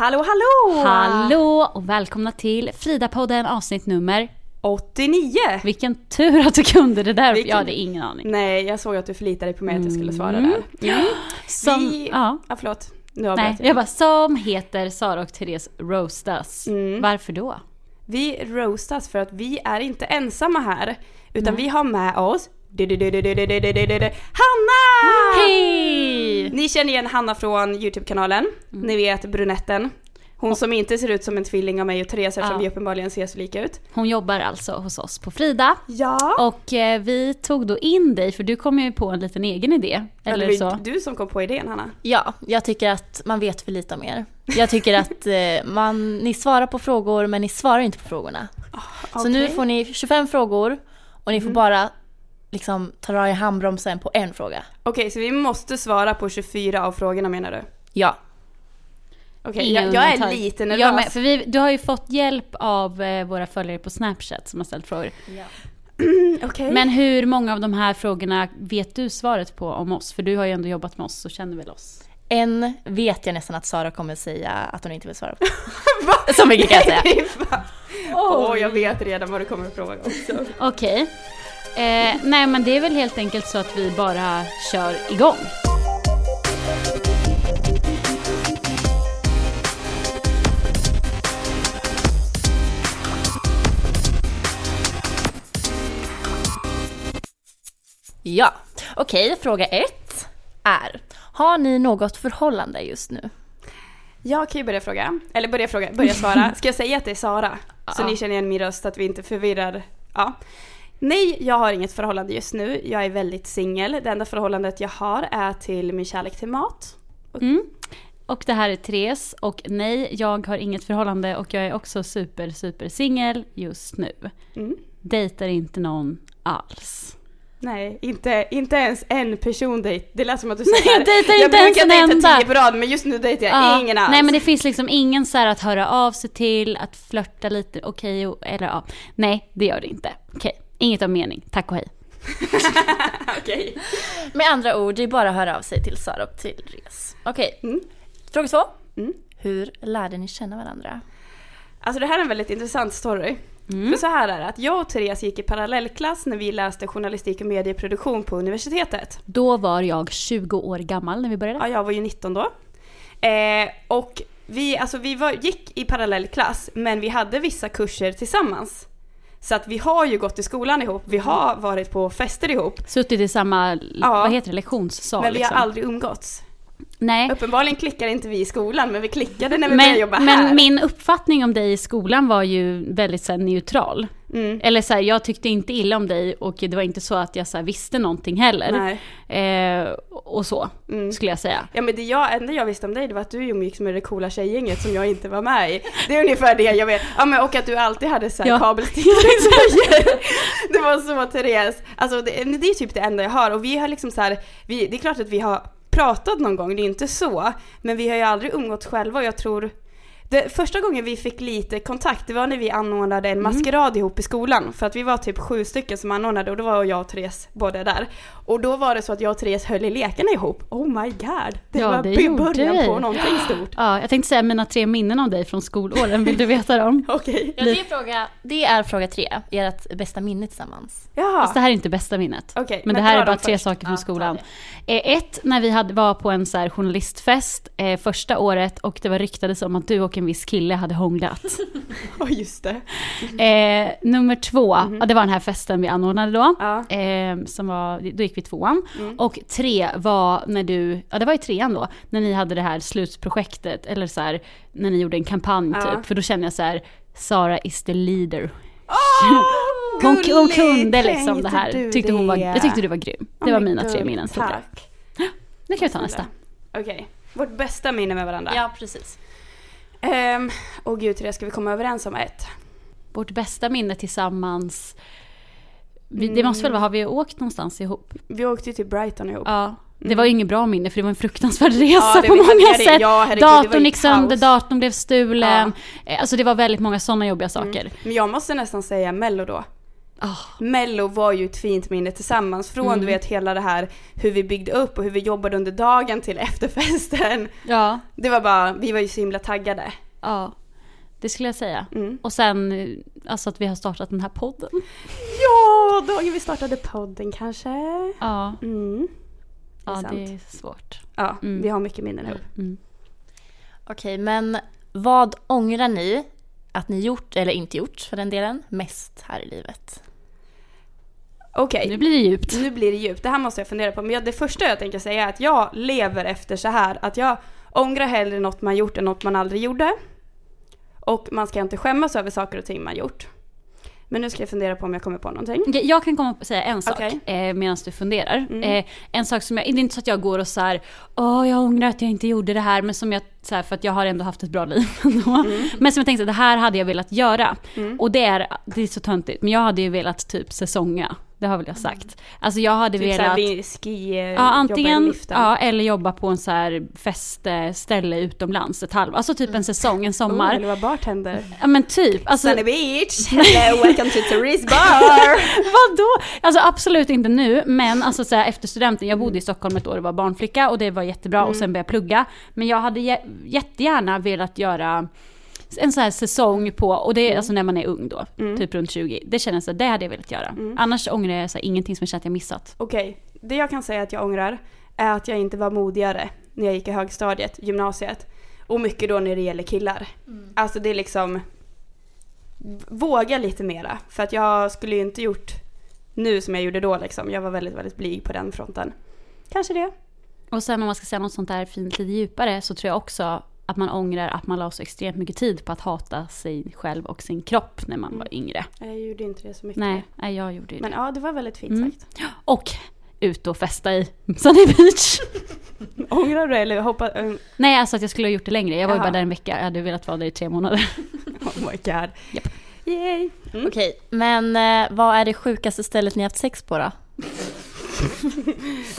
Hallå hallå! Hallå och välkomna till Frida-podden avsnitt nummer 89! Vilken tur att du kunde det där. Vilken- Jag hade ingen aning. Nej, jag såg att du förlitade dig på mig att jag skulle svara Mm. där. Mm. Som, Vi... ja, Ja, förlåt. Nu nej, avbröt jag. jag bara, som heter Sara och Therese roastas. Mm. Varför då? Vi roastas för att vi är inte ensamma här. Utan vi har med oss Hanna! Hej! Ni känner igen Hanna från YouTube-kanalen. Mm. Ni vet brunetten. Hon som inte ser ut som en tvilling av mig och Therese eftersom Ja. vi uppenbarligen ser så lika ut. Hon jobbar alltså hos oss på Frida. Ja. Och eh, vi tog då in dig för du kom ju på en liten egen idé. Eller det var så. ju du som kom på idén Hanna. Ja, jag tycker att man vet för lite om er. Jag tycker att eh, man, ni svarar på frågor men ni svarar inte på frågorna. Så nu får ni 25 frågor och ni får bara liksom ta i handbromsen på en fråga. Okej, så vi måste svara på 24 av frågorna menar du? Ja. Okej, Inga jag, jag är lite nervös. Jag med, för vi, du har ju fått hjälp av eh, våra följare på Snapchat som har ställt frågor. Okej. Men hur många av de här frågorna vet du svaret på om oss? För du har ju ändå jobbat med oss och känner väl oss? En vet jag nästan att Sara kommer säga att hon inte vill svara på. Så mycket kan jag säga. Åh, jag vet redan vad du kommer att fråga också. Okej. Eh, nej men det är väl helt enkelt så att vi bara kör igång. Ja. Okej, fråga ett är. Har ni något förhållande just nu? Jag kan ju börja fråga, eller börja fråga, börja svara. Ska jag säga att det är Sara? Så Ja. ni känner igen min röst, att vi inte förvirrar. Ja. Nej, jag har inget förhållande just nu. Jag är väldigt singel. Det enda förhållandet jag har är till min kärlek till mat. Mm. Och det här är Therese och nej, jag har inget förhållande och jag är också super, super singel just nu. Mm. Dejtar inte någon alls. Nej, inte, inte ens en person dejt. Det lät som att du säger jag dejtar jag inte ens brukar en dejta enda." tio på rad, men just nu dejtar jag Ja. ingen alls. Nej men det finns liksom ingen så att höra av sig till, att flörta lite, okej, och- eller ja. Nej, det gör det inte. Okej, inget av mening. Tack och hej. Okej. Med andra ord, det är bara att höra av sig till Sara och till Therese. Okej, Mm. fråga två. Mm. Hur lärde ni känna varandra? Alltså det här är en väldigt intressant story. Mm. För så här är det, att jag och Therese gick i parallellklass när vi läste journalistik och medieproduktion på universitetet. Då var jag 20 år gammal när vi började. Ja, jag var ju 19 då. Eh, och vi, alltså vi var, gick i parallellklass, men vi hade vissa kurser tillsammans. Så att vi har ju gått i skolan ihop, vi har varit på fester ihop, Suttit i samma, Ja. vad heter det, lektionssal men vi liksom. har aldrig umgåtts. Nej. Uppenbarligen klickar inte vi i skolan, men vi klickade när vi började Men, jobba här. men min uppfattning om dig i skolan var ju väldigt så här, neutral. Mm. Eller så här, jag tyckte inte illa om dig och det var inte så att jag så här, visste någonting heller. Eh, och så, Mm. skulle jag säga. Ja men det jag, enda jag visste om dig det var att du umgicks med det coola tjejgänget som jag inte var med i. Det är ungefär det jag vet. Ja men och att du alltid hade så här Ja. kabelstickor. det var så Therese. Alltså det, det är typ det enda jag har och vi har liksom så här, vi, det är klart att vi har pratat någon gång, det är inte så. Men vi har ju aldrig umgåtts själva och jag tror det, första gången vi fick lite kontakt, det var när vi anordnade en maskerad ihop i skolan. För att vi var typ sju stycken som anordnade och då var jag och Therese båda där. Och då var det så att jag och Therese höll i lekarna ihop. Oh my god! Det Ja, var det början vi. på någonting stort. Ja, jag tänkte säga mina tre minnen om dig från skolåren, vill du veta dem? Okej. Ja, det, är fråga, det är fråga tre, ert bästa minne tillsammans. Ja. Fast det här är inte bästa minnet. Okej, men, det men här ta är bara tre först. saker från Ja, skolan. Eh, ett, när vi hade, var på en så här journalistfest eh, första året och det var ryktades om att du och en viss kille hade hånglat. Ja, just det. Eh, nummer två, ja, det var den här festen vi anordnade då. Ja. Eh, som var, då gick vi tvåan. Mm. Och tre var när du, ja det var i trean då, när ni hade det här slutprojektet, eller så här, när ni gjorde en kampanj Ja. typ. För då kände jag så här, Sara is the leader. Åh, Hon, hon kunde liksom det här. Tyckte hon var, det? jag tyckte du var grym. Det Oh var mina tre God, minnen. stort tack. Nu kan vi ta nästa. Okej. Vårt bästa minne med varandra. Ja, precis. Ehm, Åh gud Therese, ska vi komma överens om ett? Vårt bästa minne tillsammans. Vi, Det måste väl vara, har vi åkt någonstans ihop? Vi åkte till Brighton ihop. Ja. Det var ju inget bra minne för det var en fruktansvärd resa Ja, på många det- sätt. ja, herregud, datorn gick sönder, datorn blev stulen. Eh, Alltså det var väldigt många sådana jobbiga saker. Men jag måste nästan säga Mello då. Ah. Mello var ju ett fint minne tillsammans. Från Mm. du vet hela det här hur vi byggde upp och hur vi jobbade under dagen till efterfesten. Ja, Det var bara, vi var ju så himla taggade. ja. Det skulle jag säga. Mm. Och sen eh, alltså att vi har startat den här podden. Ja, dagen vi startade podden kanske. Ja, Mm. Det är ja sant. det är svårt. Ja, Mm. vi har mycket minnen ihop. Mm. Okej, men vad ångrar ni att ni gjort, eller inte gjort för den delen, mest här i livet? Okej. Nu blir det djupt. Nu blir det djupt. Det här måste jag fundera på. Men det första jag tänker säga är att jag lever efter så här att jag ångrar hellre något man gjort än något man aldrig gjorde. Och man ska inte skämmas över saker och ting man gjort. Men nu ska jag fundera på om jag kommer på någonting. Jag kan komma på säga en sak Okej. eh, medan du funderar. Mm. Eh, en sak som jag, det är inte så att jag går och så här, åh jag ångrar att jag inte gjorde det här, men som jag, så här, för att jag har ändå haft ett bra liv ändå. Men som jag tänkte, det här hade jag velat göra. Mm. Och det är, det är så töntigt, men jag hade ju velat typ säsonga. Det har väl jag sagt. Alltså jag hade Typ velat... vi- ski, eh, Ja, antingen, ja, eller jobba på en så här festställe utomlands ett halvår. Alltså typ en säsong, en sommar. Oh, eller vara bartender. Ja men typ. Alltså, Sunny Beach, hello welcome to Therese bar! Vadå? Alltså absolut inte nu, men alltså så här, efter studenten, jag bodde i Stockholm ett år och var barnflicka och det var jättebra och sen började jag plugga. Men jag hade jä- jättegärna velat göra en sån här säsong på, och det är alltså när man är ung då, typ runt 20. Det kändes så, det hade jag velat göra. Annars ångrar jag så här, ingenting som jag känner att jag missat. Okej, det jag kan säga att jag ångrar är att jag inte var modigare när jag gick i högstadiet, gymnasiet. Och mycket då när det gäller killar. Alltså det är liksom, våga lite mera. För att jag skulle ju inte gjort nu som jag gjorde då liksom. Jag var väldigt, väldigt blyg på den fronten. Kanske det. Och sen om man ska säga något sånt där fint lite djupare så tror jag också att man ångrar att man la så extremt mycket tid på att hata sig själv och sin kropp när man var yngre. Jag gjorde inte det så mycket. Nej, nej jag gjorde ju det. Men ja, det var väldigt fint Mm. sagt. Och ut och festa i Sunny Beach. Ångrar du eller hoppas... Um, Nej, alltså att jag skulle ha gjort det längre. Jag var ju Jaha. bara där en vecka. Jag hade velat vara där i tre månader. oh my god. Japp. Yay! Mm. Okej, men eh, vad är det sjukaste stället ni haft sex på då?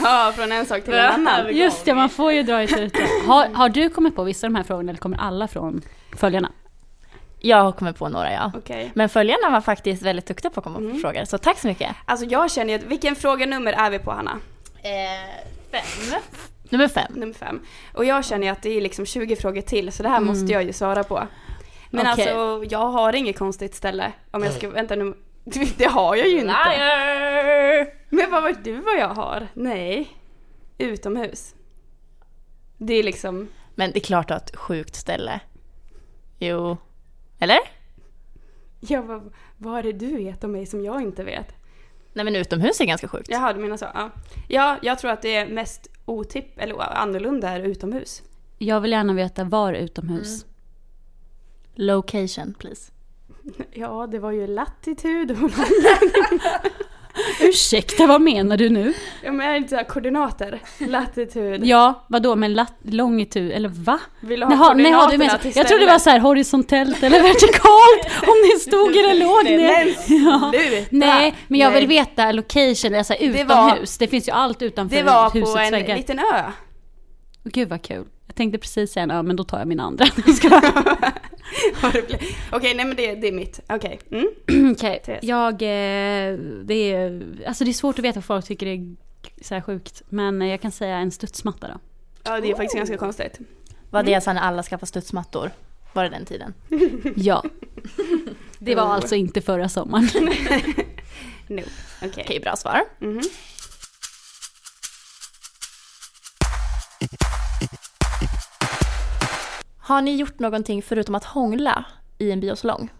Ja, från en sak till en annan. Just det, man får ju dra i slutet. Har, har du kommit på vissa av de här frågorna eller kommer alla från följarna? Jag har kommit på några ja. Okej. Men följarna var faktiskt väldigt duktiga på att komma på frågor, så tack så mycket. Alltså jag känner ju att, vilken fråga nummer är vi på Hanna? Eh, fem. Nummer fem. Nummer fem. Och jag känner ju att det är liksom 20 frågor till så det här måste jag ju svara på. Men Okej. alltså jag har inget konstigt ställe. Om jag ska, vänta nu. Det har jag ju inte. Liar! Men vad vet du vad jag har? Nej. Utomhus. Det är liksom, Men det är klart att ett sjukt ställe. Jo. Eller? ja vad, vad är det du vet om mig som jag inte vet? Nej men utomhus är ganska sjukt. Jaha, du menar så. Ja. ja, jag tror att det är mest otipp, eller annorlunda är utomhus. Jag vill gärna veta var utomhus. Location please. Ja, det var ju latitud och Ursäkta, vad menar du nu? Ja men är det inte så här koordinater? Latitud. Ja, vadå, men lat- longitud, eller va? Vill du ha Jaha, nej, har du till jag trodde det var så här horisontellt eller vertikalt, om ni stod eller låg ner. Ja. Sluta! Nej, men jag vill Nej. veta location, alltså Det utomhus. Det, finns ju allt utanför Det var husets på en väggar. liten ö. Gud vad kul. Jag tänkte precis säga en ö, men då tar jag min andra. Det. Okej, nej men det, det är mitt. Okej. Mm. Okej, Therese. jag, eh, det är, alltså det är svårt att veta vad folk tycker är så här sjukt. Men jag kan säga en studsmatta då. Ja, det är faktiskt ganska konstigt. Var det alltså när alla skaffade studsmattor? Var det den tiden? Ja. Det var Oh. alltså inte förra sommaren. No. Okej. Okej, bra svar. Mhm. Har ni gjort någonting förutom att hångla i en biosalong?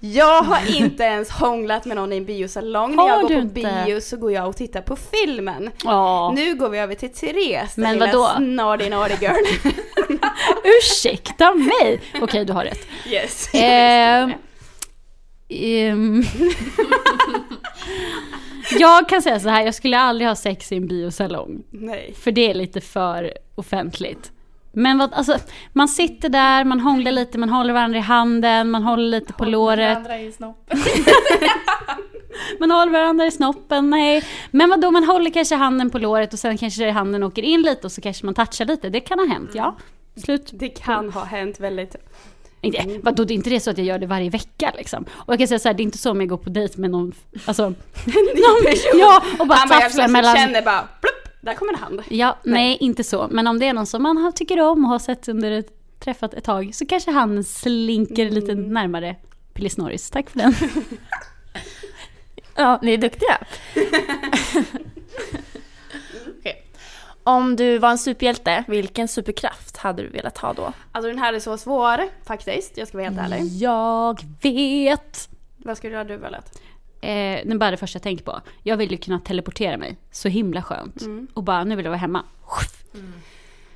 Jag har inte ens hånglat med någon i en biosalong. När jag går på inte? bio så går jag och tittar på filmen. Ja. Nu går vi över till Therese, den Men lilla vadå? snardig naughty girl. Ursäkta mig! Okej, du har rätt. yes. Ehm. jag kan säga så här, jag skulle aldrig ha sex i en biosalong. Nej. För det är lite för offentligt. Men vad, alltså, man sitter där, man hånglar lite, man håller varandra i handen, man håller lite på låret. Man håller varandra i snoppen, nej. Men vadå, man håller kanske handen på låret och sen kanske handen åker in lite och så kanske man touchar lite. Det kan ha hänt, ja. Slut. Det kan ha hänt väldigt Inte, vadå, det är inte det så att jag gör det varje vecka liksom. Och jag kan säga så här, det är inte så om jag går på dejt med någon, alltså, Någon person. ja, och bara tafsar mellan... känner bara, plupp, där kommer en hand. Ja, nej. Nej. inte så. Men om det är någon som man har- tycker om och har sett under ett, träffat ett tag så kanske han slinker lite Mm. närmare Pillis Norris. Tack för den. Ja, ni är duktiga. Okej. Om du var en superhjälte, vilken superkraft hade du velat ha då? Alltså den här är så svår faktiskt, jag ska vara helt ärlig. Jag vet. Vad skulle du ha du velat? Eh, det är bara det första jag tänker på. Jag vill ju kunna teleportera mig. Så himla skönt. Och bara, nu vill jag vara hemma.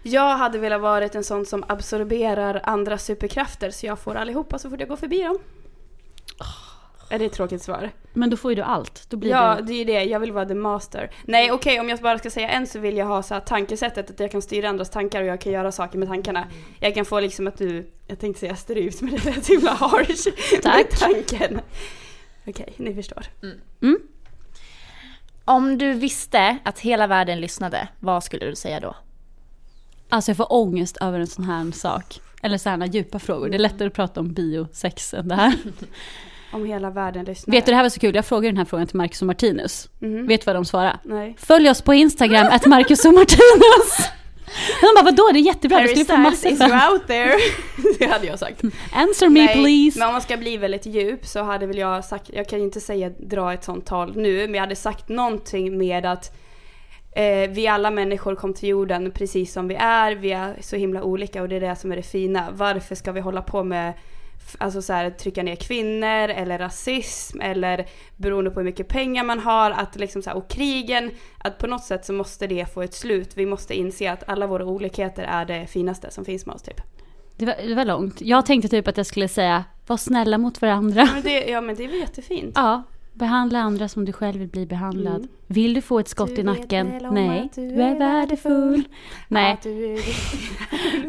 Jag hade velat varit en sån som absorberar andra superkrafter så jag får allihopa så fort jag går förbi dem. Är det ett tråkigt svar? Men då får ju du allt. Då blir Ja, det... det är ju det. Jag vill vara the master. Nej, okej, om jag bara ska säga en så vill jag ha så här tankesättet att jag kan styra andras tankar och jag kan göra saker med tankarna. Jag kan få liksom att du, jag tänkte säga strypt men det lät så himla harsh. Tack. Med tanken. Okej, ni förstår. Om du visste att hela världen lyssnade, vad skulle du säga då? Alltså jag får ångest över en sån här sak. Eller sådana djupa frågor. Det är lättare att prata om biosex än det här. Om hela världen lyssnar. Vet du, det här var så kul. Jag frågade den här frågan till Marcus och Martinus. Mhm. Vet du vad de svarade? Nej. Följ oss på Instagram, att Marcus och Martinus. De bara, vadå det är jättebra, Harry skulle få massor is fram. out there. det hade jag sagt. Answer me Nej, please. Men om man ska bli väldigt djup så hade väl jag sagt, jag kan ju inte säga dra ett sånt tal nu, men jag hade sagt någonting med att eh, vi alla människor kom till jorden precis som vi är, vi är så himla olika och det är det som är det fina. Varför ska vi hålla på med Alltså så här, trycka ner kvinnor eller rasism eller beroende på hur mycket pengar man har att liksom så här, och krigen att på något sätt så måste det få ett slut. Vi måste inse att alla våra olikheter är det finaste som finns med oss typ. Det var, det var långt. Jag tänkte typ att jag skulle säga, var snälla mot varandra. Men det, ja men det är väl jättefint. Ja, behandla andra som du själv vill bli behandlad. Mm. Vill du få ett skott Du i nacken? Nej, du du är är värdefull. Nej, du är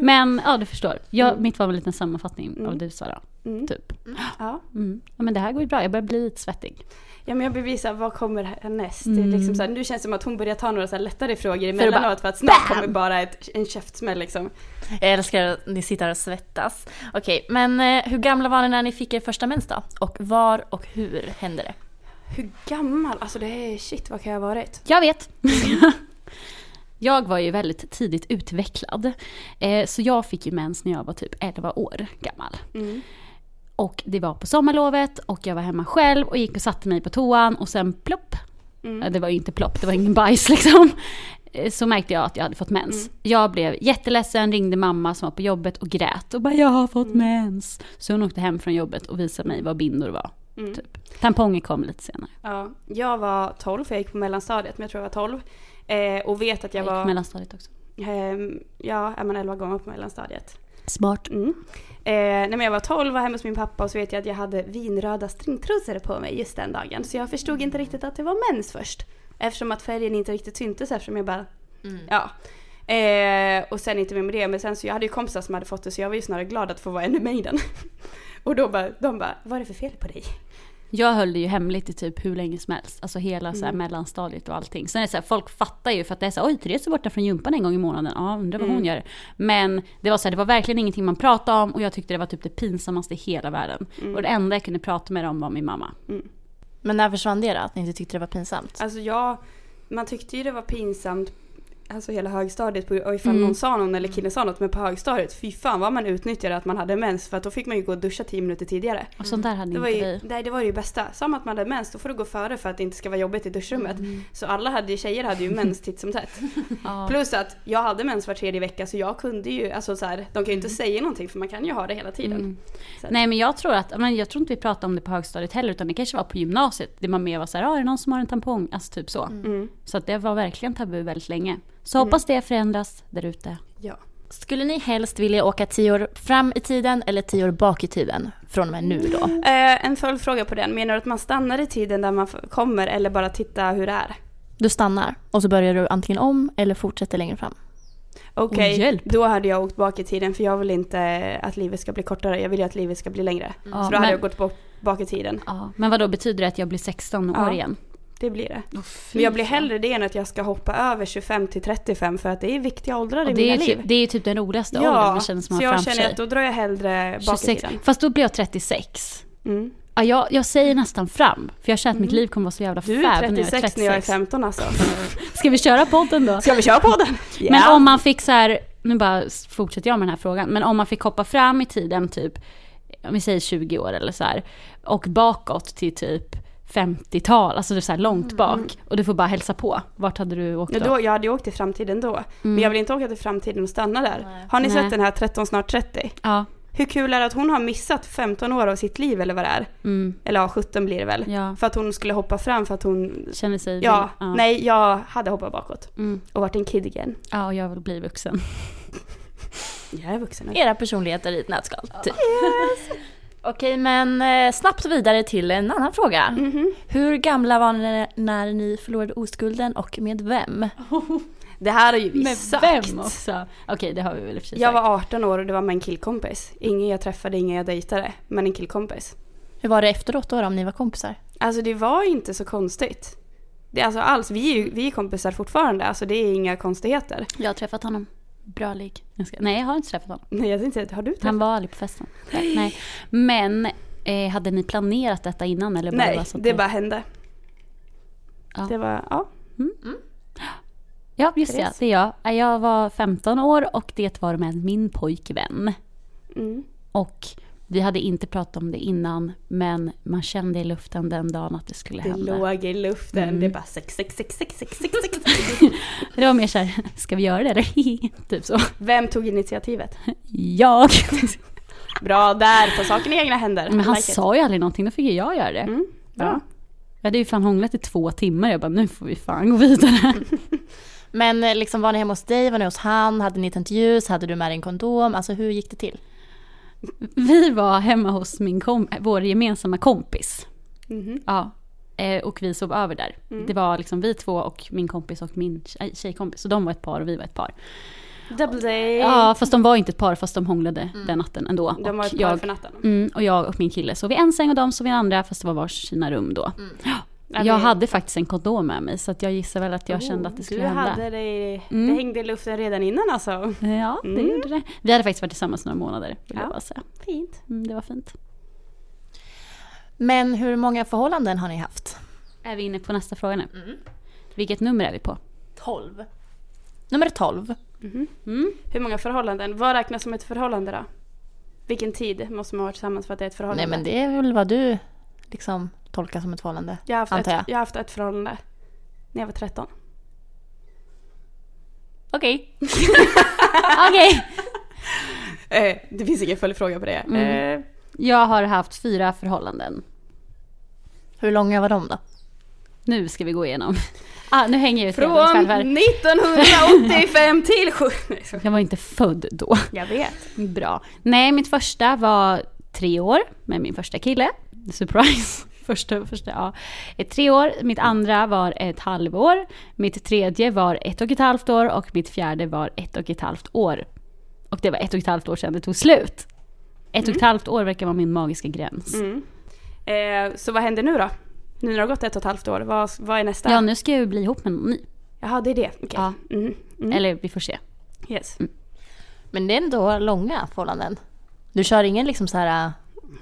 men ja du förstår. Jag, Mm. Mitt var en liten sammanfattning av Mm. det du sa då, Mm. typ. Ja. Mm. Ja men det här går ju bra, jag börjar bli lite svettig. ja, men jag blir bli såhär, vad kommer härnäst? Mm. liksom så här, nu känns det som att hon börjar ta några så lättare frågor För att emellanåt för att snart bam! kommer bara ett, en käftsmäll liksom. Jag älskar att ni sitter och svettas. Okej, men eh, hur gamla var ni när ni fick er första mens då? Och var och hur hände det? Hur gammal? Alltså det är shit, vad kan jag ha varit? Jag vet. jag var ju väldigt tidigt utvecklad. Eh, så jag fick ju mens när jag var typ 11 år gammal. Mm. Och det var på sommarlovet och jag var hemma själv och gick och satte mig på toan och sen plopp. Mm. Det var ju inte plopp, det var ingen bajs liksom. Eh, Så märkte jag att jag hade fått mens. Mm. Jag blev jätteledsen, ringde mamma som var på jobbet och grät och bara jag har fått mens. Så hon åkte hem från jobbet och visade mig vad bindor var. Mm. Typ. Tamponger kom lite senare. Ja, jag var 12 för jag gick på mellanstadiet, men jag tror jag var 12. Eh, och vet att jag Jag gick var, mellanstadiet också. ehm, ja, är man 11 gånger på mellanstadiet. Smart. Mm. Eh, men jag var 12 var hemma hos min pappa och så vet jag att jag hade vinröda stringtrosor på mig just den dagen. Så jag förstod inte riktigt att det var mens först. Eftersom att färgen inte riktigt syntes eftersom jag bara, ja. Eh, och sen inte mer med det, men sen så jag hade ju kompisar som hade fått det så jag var ju snarare glad att få vara ännu med i den. och då bara, de bara, vad är det för fel på dig? Jag höll det ju hemligt i typ hur länge som helst. Alltså hela så här Mm. mellanstadiet och allting. Sen är det så här, folk fattar ju för att det är så här, oj Therese är borta från gympan en gång i månaden. Ja, undrar vad hon Mm. gör. Men det var så här, det var verkligen ingenting man pratade om och jag tyckte det var typ det pinsammaste i hela världen. Mm. Och det enda jag kunde prata med dem var min mamma. Men när försvann det då? Att ni inte tyckte det var pinsamt? Alltså jag, man tyckte ju det var pinsamt Alltså hela högstadiet, på- och ifall Mm. någon sa någon eller killen sa något, men på högstadiet, fy fan vad man utnyttjade att man hade mens för att då fick man ju gå och duscha 10 minuter tidigare. Och sånt där hade Det var, inte ju, vi. nej, det var ju det bästa. Samma att man hade mens, då får du gå före för att det inte ska vara jobbigt i duschrummet. Mm. Så alla hade, tjejer hade ju mens titt som tätt. Plus att jag hade mens var tredje vecka så jag kunde ju, alltså så här, de kan ju inte säga någonting för man kan ju ha det hela tiden. Mm. Nej men jag tror att, men jag tror inte vi pratade om det på högstadiet heller utan det kanske var på gymnasiet. Det man mer var såhär, ah, är det någon som har en tampong? Alltså typ så. Mm. Så att det var verkligen tabu väldigt länge. Så hoppas det förändras där ute. Ja. Skulle ni helst vilja åka tio år fram i tiden eller tio år bak i tiden? Från och med nu då? Eh, en följdfråga på den, menar du att man stannar i tiden där man kommer eller bara titta hur det är? Du stannar och så börjar du antingen om eller fortsätter längre fram. Okej, hjälp. då hade jag åkt bak i tiden för jag vill inte att livet ska bli kortare, jag vill ju att livet ska bli längre. Ja, så då hade men- jag gått bak, bak i tiden. Ja, men vad då betyder det att jag blir 16 år Ja. igen? Det blir det. Men jag blir hellre det än att jag ska hoppa över 25 till 35 för att det är viktiga åldrar i Och är mina ju liv. typ, det är ju typ den roligaste åldern ja, man känner som så har jag framför känner sig. att då drar jag hellre bak i 26. tiden. Fast då blir jag 36. Mm. Ja, jag, jag säger nästan fram, för jag känner att mitt liv kommer vara så jävla Du fab är när jag är 36 36. när jag är 15 alltså. Ska vi köra podden då? Ska vi köra på den? Men om man fick så här, nu bara fortsätter jag med den här frågan, men om man fick hoppa fram i tiden typ, om vi säger 20 år eller så här, och bakåt till typ 50-tal, alltså det är så här långt bak, och du får bara hälsa på. Vart hade du åkt Ja, då? då, jag hade ju åkt till framtiden då. Men jag vill inte åka till framtiden och stanna där. Har ni Nej. sett den här 13 snart 30? Ja, Hur kul är det att hon har missat 15 år av sitt liv eller vad det är? mm, Eller ja, 17 blir det väl. ja. För att hon skulle hoppa fram för att hon... Känner sig... Ja, ja. nej jag hade hoppat bakåt. Mm. Och varit en kid igen. Ja, och jag vill bli vuxen. Jag är vuxen nu. Era personligheter i ett nötskal. Typ. Okej, men eh, snabbt vidare till en annan fråga. Mhm. Hur gamla var ni när ni förlorade oskulden och med vem? Det här har ju vi Med sagt. vem också? Okej, det har vi väl i Jag sagt. var 18 år och det var med en killkompis. Ingen jag träffade, ingen jag dejtade. Men en killkompis. Hur var det efteråt då, om ni var kompisar? Alltså det var inte så konstigt. Det alltså alls, vi är vi är kompisar fortfarande. Alltså det är inga konstigheter. Jag har träffat honom. Bra ligg. Nej, jag har inte träffat honom. Nej jag tänkte har du träffat? Han var aldrig på festen. Nej. Men eh, hade ni planerat detta innan eller bara Nej, så att det bara hände. Ja. Det var, ja. Ja, just det. Therese? Det är jag. Jag var 15 år och det var med min pojkvän. Mm. Och vi hade inte pratat om det innan, men man kände i luften den dagen att det skulle Det hända. låg i luften. Mm. Det bara sex, sex, sex, sex, sex, sex, sex. Det var mer så här, ska vi göra det eller? typ så. Vem tog initiativet? Jag. Bra där, ta saken i egna händer. Men han Like sa ju aldrig någonting, då fick ju jag göra det. Mm, bra. Ja. Jag hade ju fan hånglat i två timmar, jag bara nu får vi fan gå vidare. Men eh, liksom, var ni hemma hos dig, var ni hos han, hade ni tänt ljus, hade du med dig en kondom? Alltså hur gick det till? Vi var hemma hos min kom- vår gemensamma kompis. Mhm. Ja. Eh, Och vi sov över där. Mm. Det var liksom vi två och min kompis och min tjej- tjejkompis. Så de var ett par och vi var ett par. Double day. Ja, fast de var inte ett par fast de hånglade den natten ändå. Mm. De var och, ett par jag, för natten. mm, och jag och min kille sov i en säng och de sov i en andra fast det var varsina rum då. Ja, Jag hade faktiskt en kondom med mig så att jag gissar väl att jag kände att det skulle du hända. Hade det, Mm. det hängde i luften redan innan alltså. Ja, det Mm. gjorde det. Vi hade faktiskt varit tillsammans några månader, vill Ja. jag bara säga. Fint. Mm, det var fint. Men hur många förhållanden har ni haft? Är vi inne på nästa fråga nu? Mm. Vilket nummer är vi på? 12. Nummer 12. Mhm. Mm. Hur många förhållanden? Vad räknas som ett förhållande då? Vilken tid måste man vara tillsammans för att det är ett förhållande? Nej men det är väl vad du liksom tolkar som ett förhållande. jag, har haft antar ett, jag. jag har haft ett förhållande. När jag var 13. Okej. Okej. Eh, det finns ingen följdfråga på det. Mm. Eh, Jag har haft fyra förhållanden. Hur långa var de då? Nu ska vi gå igenom. Ah, nu hänger jag ut från hela mig själv här. 1985 till 7... Nej, så- Jag var inte född då. Jag vet. Bra. Nej, mitt första var tre år med min första kille. Surprise. Första, första, ja. Ett tre år. Mitt andra var ett halvår. Mitt tredje var ett och ett halvt år och mitt fjärde var ett och ett halvt år. Och det var ett och ett halvt år sedan det tog slut. Ett och ett halvt år verkar vara min magiska gräns. Mm. Eh, så vad händer nu då? Nu när det har gått ett och ett halvt år, vad, vad är nästa? Ja, nu ska jag ju bli ihop med någon ny. Jaha, det är det. Okej. Ja. Mm. Mm. Eller vi får se. Yes. Men det är ändå långa förhållanden. Du kör ingen liksom så här äh,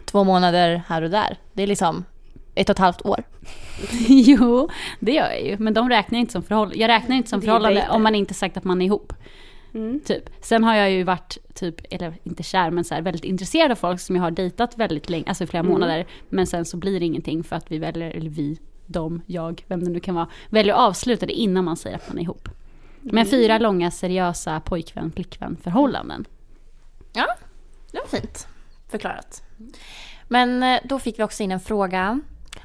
två månader här och där. Det är liksom ett och ett halvt år. jo, det gör jag ju. Men de räknar inte som förhållande. Jag räknar inte som förhållande om man inte sagt att man är ihop. Mm. Typ. Sen har jag ju varit, typ, eller inte kär, men så här, väldigt intresserad av folk som jag har dejtat väldigt länge, alltså i flera Mm. månader. Men sen så blir det ingenting för att vi väljer, eller vi, de, jag, vem det nu kan vara, väljer att avsluta det innan man säger att man är ihop. Mm. Men fyra långa seriösa pojkvän, flickvän förhållanden. Ja, det var fint förklarat. Men eh, då fick vi också in en fråga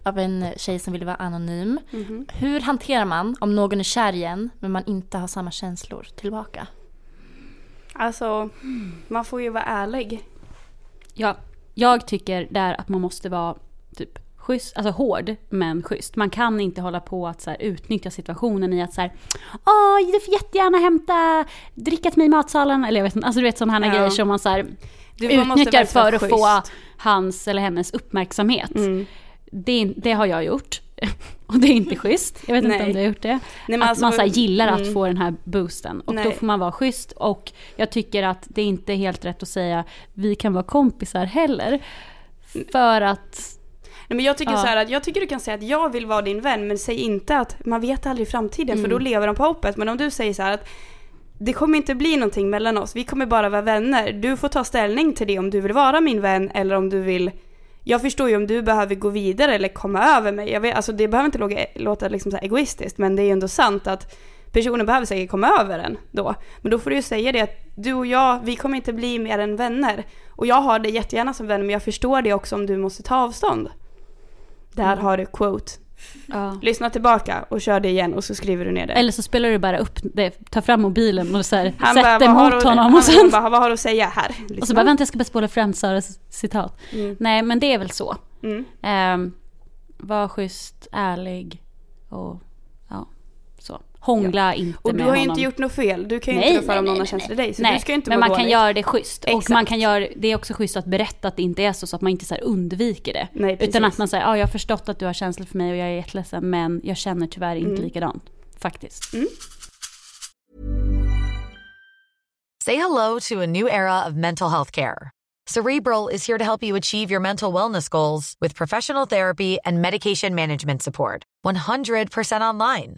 av en tjej som ville vara anonym. Mhm. Hur hanterar man om någon är kär igen men man inte har samma känslor tillbaka? Alltså, man får ju vara ärlig. Ja, jag tycker där att man måste vara typ schysst, alltså hård men schysst. Man kan inte hålla på att så här, utnyttja situationen i att så här, Åh, du får jättegärna hämta dricka till mig i matsalen. Eller jag vet inte, alltså du vet sådana här Ja. grejer som man så här, Du man måste utnyttjar för att få schysst. hans eller hennes uppmärksamhet. Mm. Det, det har jag gjort. och det är inte schysst. Jag vet inte Nej. om du har gjort det. Nej, att alltså- man så här gillar att mm. få den här boosten. Och då Nej. får man vara schysst. Och jag tycker att det är inte helt rätt att säga vi kan vara kompisar heller. För att Nej, men jag tycker Ja. så här att jag tycker du kan säga att jag vill vara din vän men säg inte att man vet aldrig i framtiden för Mm. då lever de på hoppet. Men om du säger så här att det kommer inte bli någonting mellan oss, vi kommer bara vara vänner. Du får ta ställning till det om du vill vara min vän eller om du vill jag förstår ju om du behöver gå vidare eller komma över mig. Jag vet, alltså det behöver inte låta, låta liksom så egoistiskt men det är ju ändå sant att personen behöver säkert komma över en då. Men då får du ju säga det att du och jag, vi kommer inte bli mer än vänner. Och jag har det jättegärna som vän men jag förstår det också om du måste ta avstånd. Där Mm. har du quote. Ja. Lyssna tillbaka och kör det igen och så skriver du ner det. Eller så spelar du bara upp det, tar fram mobilen och så här, Han sätter bara, mot honom. Och, sen, bara, vad har du att säga här? och så Lyssna. bara, vänta jag ska bara spola fram Saras citat. Mm. Nej men det är väl så. Mm. Um, var schysst, ärlig och Hångla inte Och du har ju inte gjort något fel. Du kan ju Nej, inte nej, om någon har för dig. Så Nej, du ska ju inte men man kan dåligt. göra det schysst. Och Exakt. man kan göra, det är också schysst att berätta att det inte är så, så att man inte så här undviker det. Nej. Utan att man säger, ja jag har förstått att du har känslor för mig och jag är jätteledsen men jag känner tyvärr inte Mm. likadant. Faktiskt. Say hello to a new era of mental health care. Cerebral is here to help you achieve your mental wellness goals with professional therapy and medication management support. 100% online.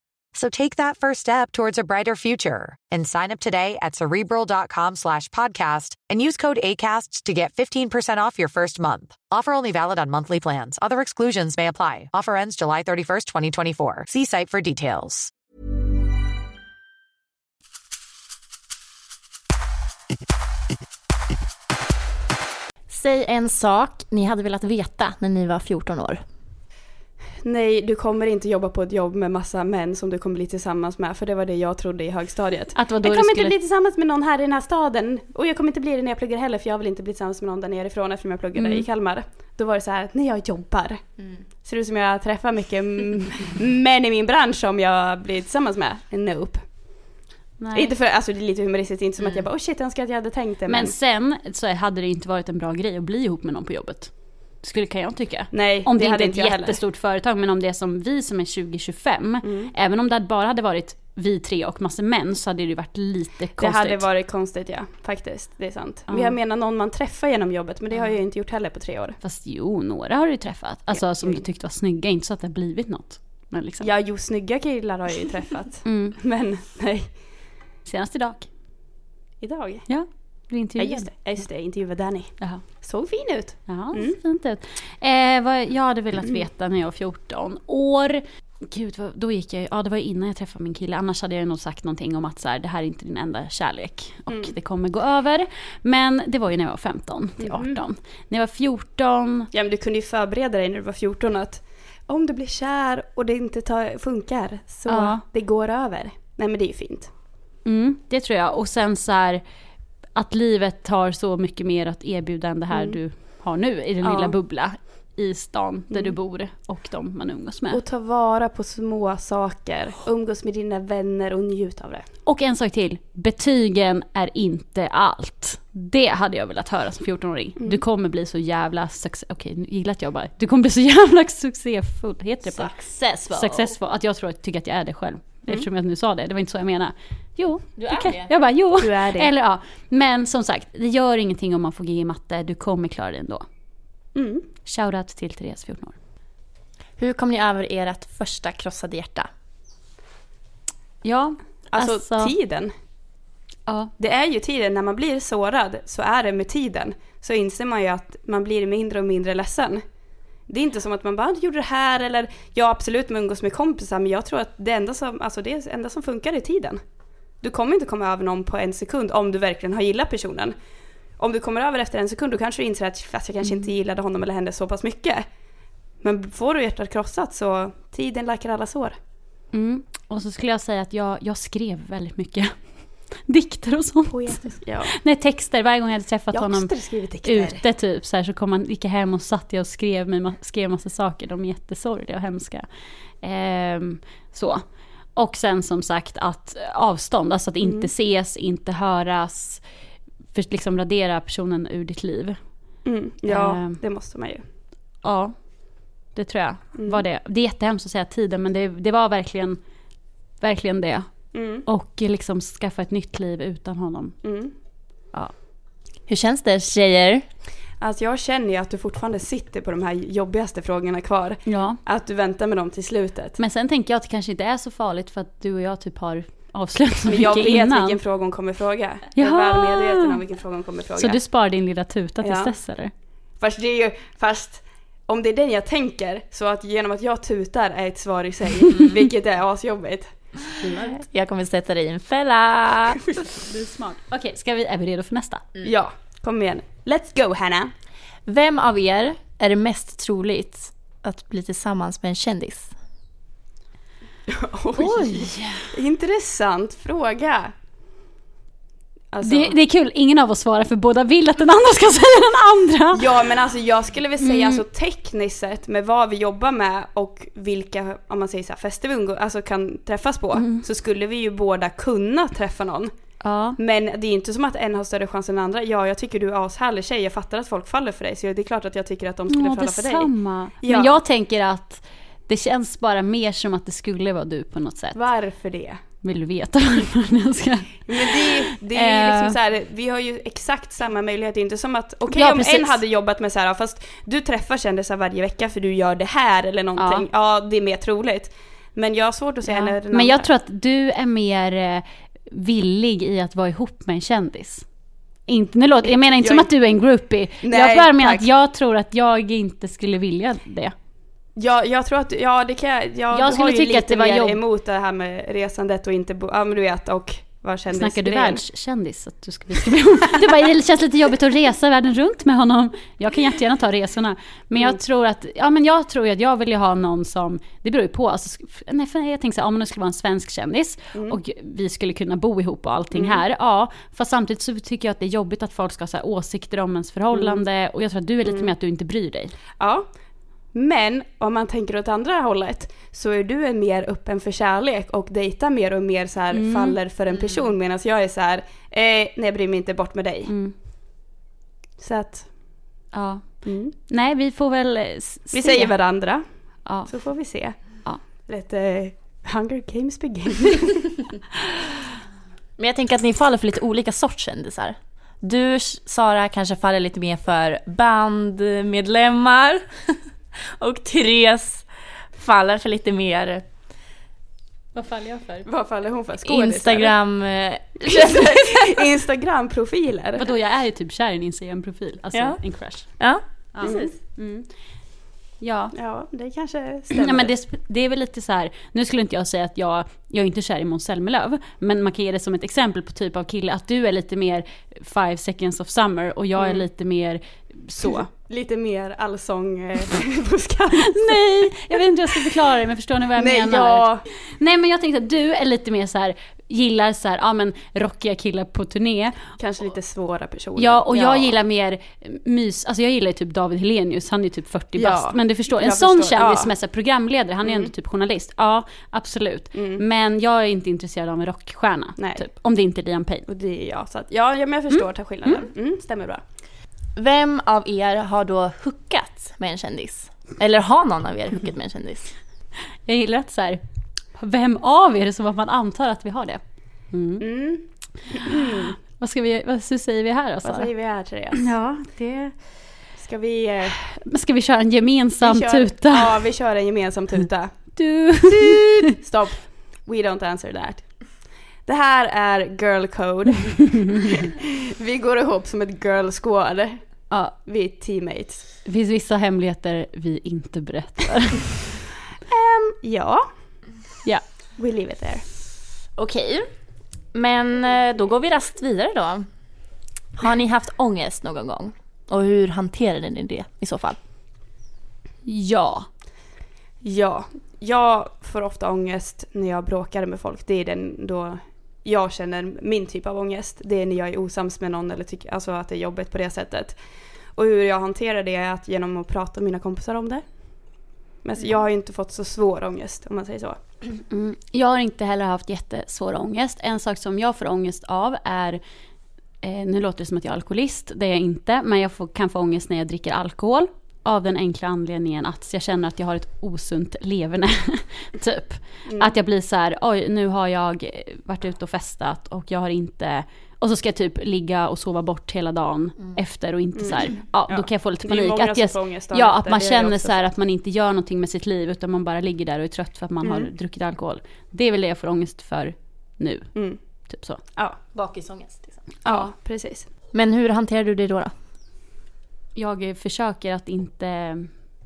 So take that first step towards a brighter future and sign up today at cerebral.com slash podcast and use code ACAST to get 15% off your first month. Offer only valid on monthly plans. Other exclusions may apply. Offer ends July 31st, 2024. See site for details. Säg en sak ni hade velat veta när ni var 14 år. Nej, du kommer inte jobba på ett jobb med massa män som du kommer bli tillsammans med. För det var det jag trodde i högstadiet. Att jag kommer skulle- inte bli tillsammans med någon här i den här staden. Och jag kommer inte bli det när jag pluggar heller för jag vill inte bli tillsammans med någon där nerifrån eftersom jag pluggade Mm. i Kalmar. Då var det så här, när jag jobbar. Ser det ut som jag träffar mycket män i min bransch som jag blir tillsammans med? Nope. Nej. Inte för, alltså det är lite humoristiskt, inte som att jag bara oh shit jag önskar att jag hade tänkt det men, Men sen så hade det inte varit en bra grej att bli ihop med någon på jobbet. Skulle kan jag tycka. nej Om det, inte hade är ett jag heller. jättestort företag, men om det är som vi som är 2025, Mm. även om det bara hade varit vi tre och massor män så hade det ju varit lite Det konstigt. hade varit konstigt ja, faktiskt. Det är sant. Men Ja. jag menar någon man träffar genom jobbet, men det har jag ju inte gjort heller på tre år. Fast jo, några har du ju träffat. Alltså Ja, som du tyckte var snygga, inte så att det har blivit något. Men liksom. Ja, jo, snygga killar har jag ju träffat. Mm. Men nej, Senast idag. idag. Ja, du Ja, intervjuade. just det. Ja, Just det, jag intervjuade Danny. Jaha. Såg fin ut. Ja, Mm. fint ut. Eh, vad jag hade velat veta när jag var 14 år. Gud, vad, då gick jag Ja, det var innan jag träffade min kille. Annars hade jag nog sagt någonting om att så här, det här är inte din enda kärlek. Och Mm. det kommer gå över. Men det var ju när jag var 15 till Mm. 18. När jag var 14. Ja, men du kunde ju förbereda dig när du var 14 att om du blir kär och det inte tar, funkar så Ja. det går över. Nej men det är ju fint. Mm, det tror jag. Och sen så här, att livet har så mycket mer att erbjuda än det här Mm. du har nu i din Ja. lilla bubbla i stan där Mm. du bor och de man umgås med. Och ta vara på små saker. Umgås med dina vänner och njut av det. Och en sak till. Betygen är inte allt. Det hade jag velat höra som 14-åring. Mm. Du kommer bli så jävla succé... Okej, nu gillar jag bara... Du kommer bli så jävla succéfull. Heter det på? Successful. Successful. Att jag tror att tycker att jag är det själv. Eftersom jag nu sa det. Det var inte så jag menade. Jo, Du är kan- det. Jag bara, jo. Du är det. Eller ja. Men som sagt, det gör ingenting om man får G i matte. Du kommer klara det ändå. Mm. Shoutout till Therese, 14 år. Hur kom ni över ert första krossade hjärta? Ja, Alltså, Alltså- tiden. ja. Det är ju tiden, när man blir sårad så är det med tiden. Så inser man ju att man blir mindre och mindre ledsen. Det är inte som att man bara gjorde det här eller ja absolut man umgås med kompisar men jag tror att det enda som, alltså det enda som funkar är tiden. Du kommer inte komma över någon på en sekund om du verkligen har gillat personen. Om du kommer över efter en sekund då kanske du inser att fast jag kanske inte gillade honom eller henne så pass mycket. Men får du hjärtat krossat så tiden läker alla sår. Mm. Och så skulle jag säga att jag, jag skrev väldigt mycket dikter och sånt. Poetisk. Ja. Nej, texter. Varje gång jag hade träffat Jag honom ute typ så här så kom han, gick jag hem och satt jag och skrev, mig, skrev massa saker. De är jättesorgliga och hemska. Ehm, så. Och sen som sagt att avstånd, alltså att inte Mm. ses, inte höras. För liksom radera personen ur ditt liv. Mm. Ja, Ehm. det måste man ju. Ja, det tror jag Mm. var det. Det är jättehemskt att säga tiden men det, det var verkligen, verkligen det. Mm. Och liksom skaffa ett nytt liv utan honom. Mm. Hur känns det tjejer? Alltså jag känner ju att du fortfarande sitter på de här jobbigaste frågorna kvar. Ja. Att du väntar med dem till slutet. Men sen tänker jag att det kanske inte är så farligt för att du och jag typ har avslöjat så Men jag mycket vet innan. vilken fråga hon kommer fråga. Jag är Jaha. väl medveten om vilken fråga hon kommer fråga. Så du sparar din lilla tuta tills Ja. dess eller? Fast det är ju, fast om det är den jag tänker, så att genom att jag tutar är ett svar i sig, vilket är asjobbigt. Jag kommer sätta dig i en fälla. Du är smart. Okej, ska vi, är vi redo för nästa? Ja, kom igen. Let's go Hanna! Vem av er är det mest troligt att bli tillsammans med en kändis? Oj! Intressant fråga. Alltså, Det, det är kul, ingen av oss svarar för båda vill att den andra ska säga den andra. Ja men alltså jag skulle väl säga Mm. alltså tekniskt sett med vad vi jobbar med och vilka, om man säger så här, fester vi umgå, alltså kan träffas på, Mm. så skulle vi ju båda kunna träffa någon. Ja. Men det är inte som att en har större chans än den andra. Ja, jag tycker du är ashärlig tjej. Jag fattar att folk faller för dig. Så det är klart att jag tycker att de skulle Ja, falla för dig. Ja. Men jag tänker att det känns bara mer som att det skulle vara du på något sätt. Varför det? Vill du veta varför jag ska... Men det, det är Eh. liksom så här, vi har ju exakt samma möjlighet. Det är inte som att, okej Ja, om precis. en hade jobbat med så här, fast du träffar kändisar varje vecka för du gör det här eller någonting. Ja, det är mer troligt. Men jag har svårt att säga Ja. den Men jag tror att du är mer eh, villig i att vara ihop med en kändis. Inte, nu låter, jag menar inte Jag som är- att du är en groupie. Nej, jag bara menar tack. att jag tror att jag inte skulle vilja det. Ja, jag tror att, ja det kan jag, ja, Jag du skulle har ju tycka lite att det var mer jobb- emot det här med resandet och inte bo, ja men du vet och vad kändis Snackar du världskändis? Att du ska bli, ska bli, du bara, det känns lite jobbigt att resa världen runt med honom. Jag kan jättegärna ta resorna. Men jag Mm. tror att, ja men jag tror att jag vill ju ha någon som, det beror ju på. Alltså, nej, för jag tänker så här, om det skulle vara en svensk kändis Mm. och vi skulle kunna bo ihop och allting här. Ja, fast samtidigt så tycker jag att det är jobbigt att folk ska ha så åsikter om ens förhållande. Mm. Och jag tror att du är lite mer att du inte bryr dig. Ja. Men om man tänker åt andra hållet så är du en mer öppen för kärlek och dejtar mer och mer så här Mm. faller för en person medan jag är så här, eh, nej jag bryr mig inte bort med dig. Mm. Så att, Ja. mm. Nej, vi får väl eh, s- vi se. säger varandra Ja. så får vi se. Ja. Lite eh, Hunger Games begin. Men jag tänker att ni faller för lite olika sorts kändisar. Du, Sara, kanske faller lite mer för bandmedlemmar. Och Therese faller för lite mer Vad faller jag för? Vad faller hon för? Skådisar? Instagram... eh, Instagram-profiler. Vadå, jag är ju typ kär i en Instagram-profil. Alltså Ja. en crush. Ja, Ja. precis. Mm. Ja. Ja, det kanske stämmer. Nej, men det, det är väl lite så här, nu skulle inte jag säga att jag, jag är inte kär i Måns Zelmerlöw, men man kan ge det som ett exempel på typ av kille, att du är lite mer five seconds of summer och jag är Mm. lite mer så. Lite mer allsång eh, på Skansen. Nej, jag vet inte hur jag ska förklara det, men förstår ni vad jag Nej, menar? ja. Nej men jag tänkte att du är lite mer så här, gillar så här, ja men rockiga killar på turné. Kanske lite svåra personer. Ja, och Ja. jag gillar mer mys, alltså jag gillar ju typ David Helenius, han är ju typ 40 Ja, bast. Men du förstår, en jag sån förstår, kändis ja. som är så här programledare, han är ju ändå typ journalist. Ja, absolut. Mm. Men jag är inte intresserad av en rockstjärna, Nej. typ. Om det inte är Liam Payne. Och det är jag. Så att, ja, men jag förstår mm. skillnaden. Mm, stämmer bra. Vem av er har då hookat med en kändis? Eller har någon av er hookat med en kändis? Jag gillar att så här, vem av er som att man antar att vi har det. Mm. Mm. Vad, ska vi, vad säger vi här då Vad Sara? säger vi här Therese? Ja, det... Ska vi... Eh, Ska vi köra en gemensam vi kör, tuta? Ja, vi kör en gemensam tuta. Du. Stopp. We don't answer that. Det här är girl code. vi går ihop som ett girl squad. Ja, Vi är teammates. det finns vissa hemligheter vi inte berättar. Ehm, ja. Ja. We leave it there. Okej, men eh, då går vi raskt vidare då. Har ni haft ångest någon gång? Och hur hanterade ni det i så fall? Ja. Ja, jag får ofta ångest när jag bråkar med folk. Det är den då jag känner min typ av ångest. Det är när jag är osams med någon eller tycker alltså att det är jobbigt på det sättet. Och hur jag hanterar det är att genom att prata med mina kompisar om det. Men jag har ju inte fått så svår ångest om man säger så. Mm. Jag har inte heller haft jättesvår ångest. En sak som jag får ångest av är eh, nu låter det som att jag är alkoholist, det är jag inte, men jag får, kan få ångest när jag dricker alkohol. Av den enkla anledningen att jag känner att jag har ett osunt leverne. typ. Mm. Att jag blir så här, oj nu har jag varit ute och festat och jag har inte och så ska jag typ ligga och sova bort hela dagen efter och inte så här, ja, då kan jag få lite panik. många Att jag, ja, att man har känner så här att man inte gör någonting med sitt liv utan man bara ligger där och är trött för att man har Mm. druckit alkohol. Det är väl det jag får ångest för nu, Mm. typ så. Ja, Bakisångest. Liksom. ja, precis. Men hur hanterar du det då? då? Jag försöker att inte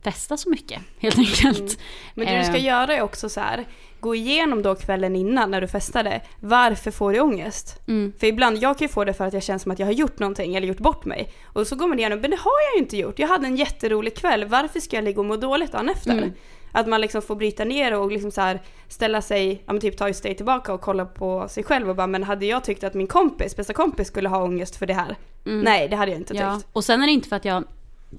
festa så mycket, helt enkelt. Mm. Men det du ska Eh. göra är också så här, gå igenom då kvällen innan när du festade. Varför får du ångest? Mm. För ibland, jag kan ju få det för att jag känner som att jag har gjort någonting eller gjort bort mig. Och så går man igenom, men det har jag ju inte gjort. Jag hade en jätterolig kväll, varför ska jag ligga och må dåligt dagen efter? Mm. Att man liksom får bryta ner och liksom så här ställa sig, ja men typ ta ett steg tillbaka och kolla på sig själv och bara, men hade jag tyckt att min kompis, bästa kompis skulle ha ångest för det här? Nej, det hade jag inte tyckt. Ja. Och sen är det inte för att jag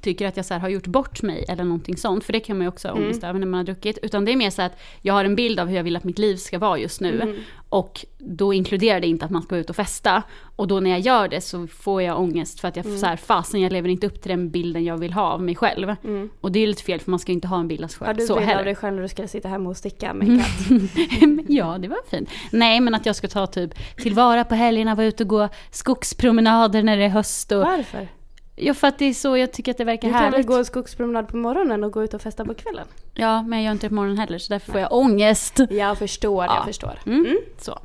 tycker att jag så har gjort bort mig eller någonting sånt, för det kan man ju också ha ångest över när man har druckit. Utan det är mer så att jag har en bild av hur jag vill att mitt liv ska vara just nu. Och då inkluderar det inte att man ska ut och festa. Och då när jag gör det så får jag ångest för att jag får så här, fasen jag lever inte upp till den bilden jag vill ha av mig själv. Och det är lite fel för man ska ju inte ha en bild av sig Ja, själv du så heller. dig själv när du ska sitta hemma och sticka med en katt. ja, det var fint. Nej, men att jag ska ta typ tillvara på helgerna, vara ute och gå skogspromenader när det är höst. Och, Varför? Ja, för att det är så jag tycker att det verkar Du kan väl härligt. gå en skogspromenad på morgonen och gå ut och festa på kvällen? Ja, men jag gör inte det på morgonen heller, så därför får jag ångest. Jag förstår, Ja. jag förstår. Mm. Så.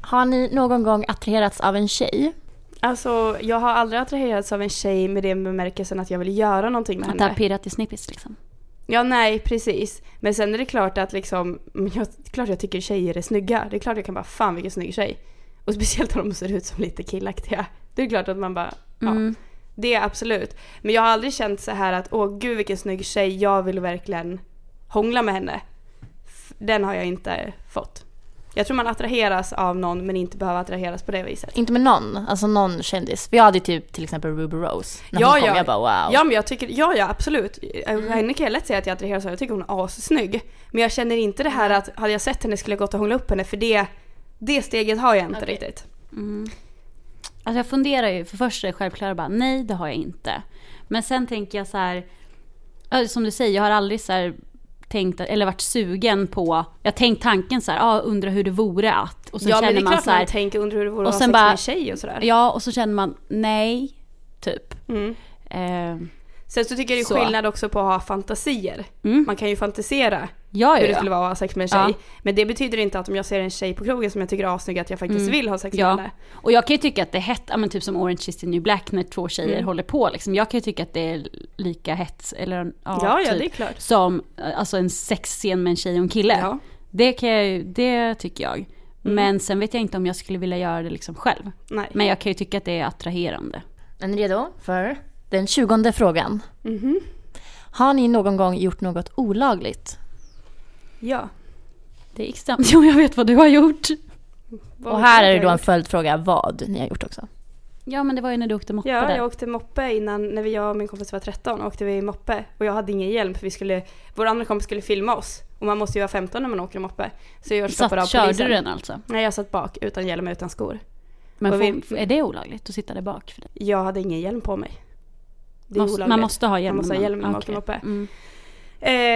Har ni någon gång attraherats av en tjej? Alltså, jag har aldrig attraherats av en tjej med den bemärkelsen att jag vill göra någonting med Att det har henne. pirrat i snippis liksom. Ja, nej, precis. Men sen är det klart att liksom, jag, klart jag tycker tjejer är snygga. Det är klart jag kan bara, fan vilken snygg tjej. Och speciellt om de ser ut som lite killaktiga. Det är klart att man bara, ja. Mm. Det är absolut. Men jag har aldrig känt så här att, åh gud vilken snygg tjej, jag vill verkligen hångla med henne. Den har jag inte fått. Jag tror man attraheras av någon men inte behöver attraheras på det viset. Inte med någon, alltså någon kändis. Jag hade typ till exempel Ruby Rose. När Ja, hon kom, ja. jag bara wow. Ja men jag tycker, ja ja absolut. Henne kan jag lätt säga att jag attraheras av, jag tycker hon är assnygg. Men jag känner inte det här att, hade jag sett henne skulle jag gått och hångla upp henne för det, det steget har jag inte Okej. riktigt. Mm. Alltså jag funderar ju, för först är det självklart bara nej det har jag inte. Men sen tänker jag så här, som du säger jag har aldrig så tänkt, eller varit sugen på, jag har tänkt tanken så här, ah, undra hur det vore att. Och sen ja men det känner är man klart så här, man tänker, undrar hur det vore att ha sex bara- med en tjej och sådär. ja och så känner man nej, typ. Mm. Eh, Sen så tycker jag det är skillnad också på att ha fantasier. mm. Man kan ju fantisera Ja, hur ja, det ja. skulle vara att ha sex med en tjej. Ja. Men det betyder inte att om jag ser en tjej på krogen som jag tycker är assnygg att jag faktiskt Mm. vill ha sex Ja. med henne. Och jag kan ju tycka att det är hett, men typ som Orange is the new black när två tjejer Mm. håller på liksom. Jag kan ju tycka att det är lika hett, eller ja, Ja, ja typ, det är klart. som alltså en sexscen med en tjej och en kille. Ja. Det, kan jag, det tycker jag. Mm. Men sen vet jag inte om jag skulle vilja göra det liksom själv. Nej. Men jag kan ju tycka att det är attraherande. Är ni redo för den tjugonde frågan? Mhm. Har ni någon gång gjort något olagligt? Ja. Det är extremt. Jo, jag vet vad du har gjort. Vad Och här är det då en följdfråga vad ni har gjort också. Ja, men det var ju när du åkte moppe Ja, där. jag åkte moppe innan, när vi, jag och min kompis var 13 åkte vi moppe och jag hade ingen hjälm för vi skulle, vår andra kompis skulle filma oss och man måste ju vara 15 när man åker moppe. Så jag stoppade av Satt, körde polisen. du den alltså? Nej, jag satt bak utan hjälm och utan skor. Men får, vi- är det olagligt att sitta där bak? För det? Jag hade ingen hjälm på mig. Det är Måste, olagligt. man måste ha hjälm. Man måste ha när hjälm när man okej. åker moppe. Mm.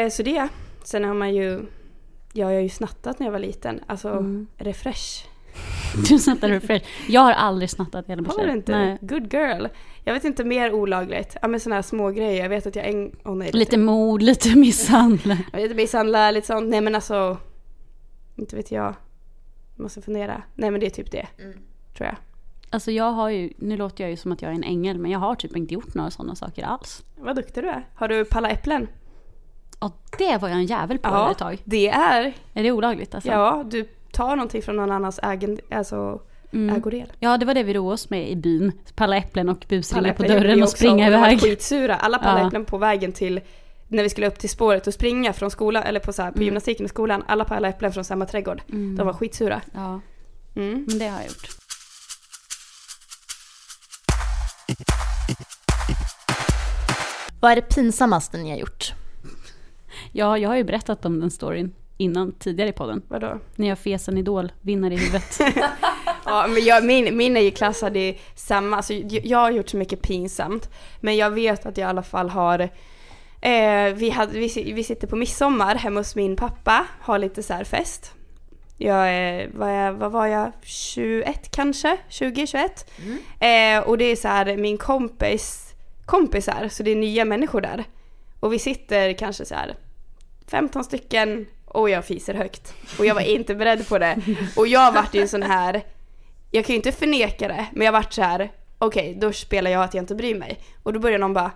Eh, så det. Sen har man ju, ja, jag har ju snattat när jag var liten. Alltså, Mm. refresh. Du snattade refresh. Jag har aldrig snattat hela mitt Har du liv. inte? Nej. Good girl. Jag vet inte mer olagligt. Ja men sådana här små grejer. Jag vet att jag en... Oh, nej, Lite mord, lite misshandel. Vet misshandla, lite sånt. Nej men alltså. Inte vet jag. Jag måste fundera. Nej men det är typ det. Tror jag. Alltså jag har ju, nu låter jag ju som att jag är en ängel, men jag har typ inte gjort några sådana saker alls. Vad duktig du är. Har du palla äpplen? Och det var jag en jävel på Ja. ett tag. Det är. Är det olagligt alltså? Ja, du tar någonting från någon annans ägen, alltså, Mm. ägodel. Ja, det var det vi roade oss med i byn. Palla äpplen och busringa på dörren och också, springa iväg. skitsura. Alla Ja. palläpplen på vägen till när vi skulle upp till spåret och springa från skolan, eller på, så här, på Mm. gymnastiken i skolan, alla pallade äpplen från samma trädgård. Mm. De var skitsura. Ja, Mm. men det har jag gjort. Vad är det pinsammaste ni har gjort? Ja, jag har ju berättat om den storyn innan, tidigare i podden. Vadå? När jag fes en idol, vinner i huvudet. Ja, men jag, min, min är ju klassad i samma, alltså, jag, har gjort så mycket pinsamt. Men jag vet att jag i alla fall har, eh, vi, hade, vi, vi sitter på midsommar hemma hos min pappa, har lite så här fest. Jag är, vad, är, vad var jag, 21 kanske? 20, 21? Eh, och det är så här min kompis kompisar, så det är nya människor där. Och vi sitter kanske så här 15 stycken och jag fiser högt. Och jag var inte beredd på det. Och jag vart ju en sån här, jag kan ju inte förneka det, men jag vart så här, okej då spelar jag att jag inte bryr mig. Och då började någon bara,